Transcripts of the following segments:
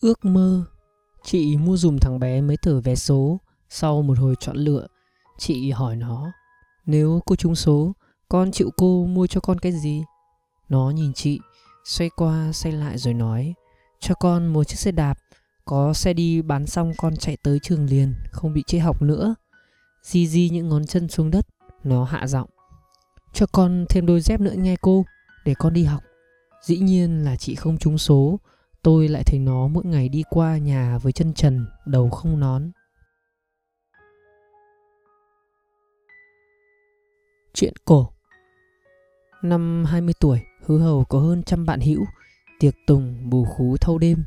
Ước mơ. Chị mua dùm thằng bé mấy tờ vé số Sau một hồi chọn lựa. Chị hỏi nó, Nếu cô trúng số, Con chịu cô mua cho con cái gì? Nó nhìn chị, Xoay qua xoay lại rồi nói, Cho con một chiếc xe đạp, Có xe đi bán xong con chạy tới trường liền, Không bị trễ học nữa. Di di những ngón chân xuống đất, Nó hạ giọng, Cho con thêm đôi dép nữa nghe cô, Để con đi học. Dĩ nhiên là chị không trúng số Tôi lại thấy nó mỗi ngày đi qua nhà với chân trần, đầu không nón. Chuyện cổ Năm 20 tuổi, hứa hầu có hơn trăm bạn hữu, tiệc tùng, bù khú thâu đêm.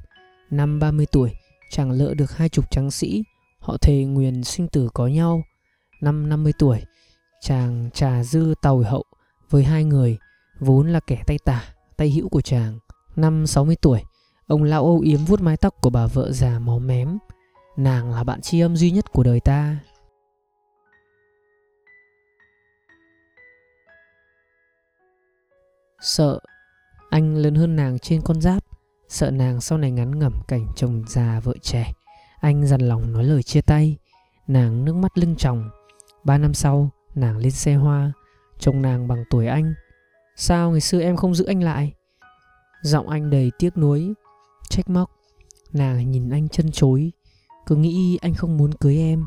Năm 30 tuổi, chàng lỡ được hai chục tráng sĩ, họ thề nguyền sinh tử có nhau. Năm 50 tuổi, chàng trà dư tàu hậu với hai người, vốn là kẻ tay tả, tay hữu của chàng. Năm 60 tuổi, Ông lão âu yếm vuốt mái tóc của bà vợ già máu mém. Nàng là bạn tri âm duy nhất của đời ta. Sợ, Anh lớn hơn nàng trên con giáp. Sợ nàng sau này ngắn ngẩm cảnh chồng già vợ trẻ. Anh dằn lòng nói lời chia tay. Nàng nước mắt lưng tròng. Ba năm sau, nàng lên xe hoa. Chồng nàng bằng tuổi anh. Sao ngày xưa em không giữ anh lại? Giọng anh đầy tiếc nuối trách móc. Nàng nhìn anh chân chối cứ nghĩ anh không muốn cưới em.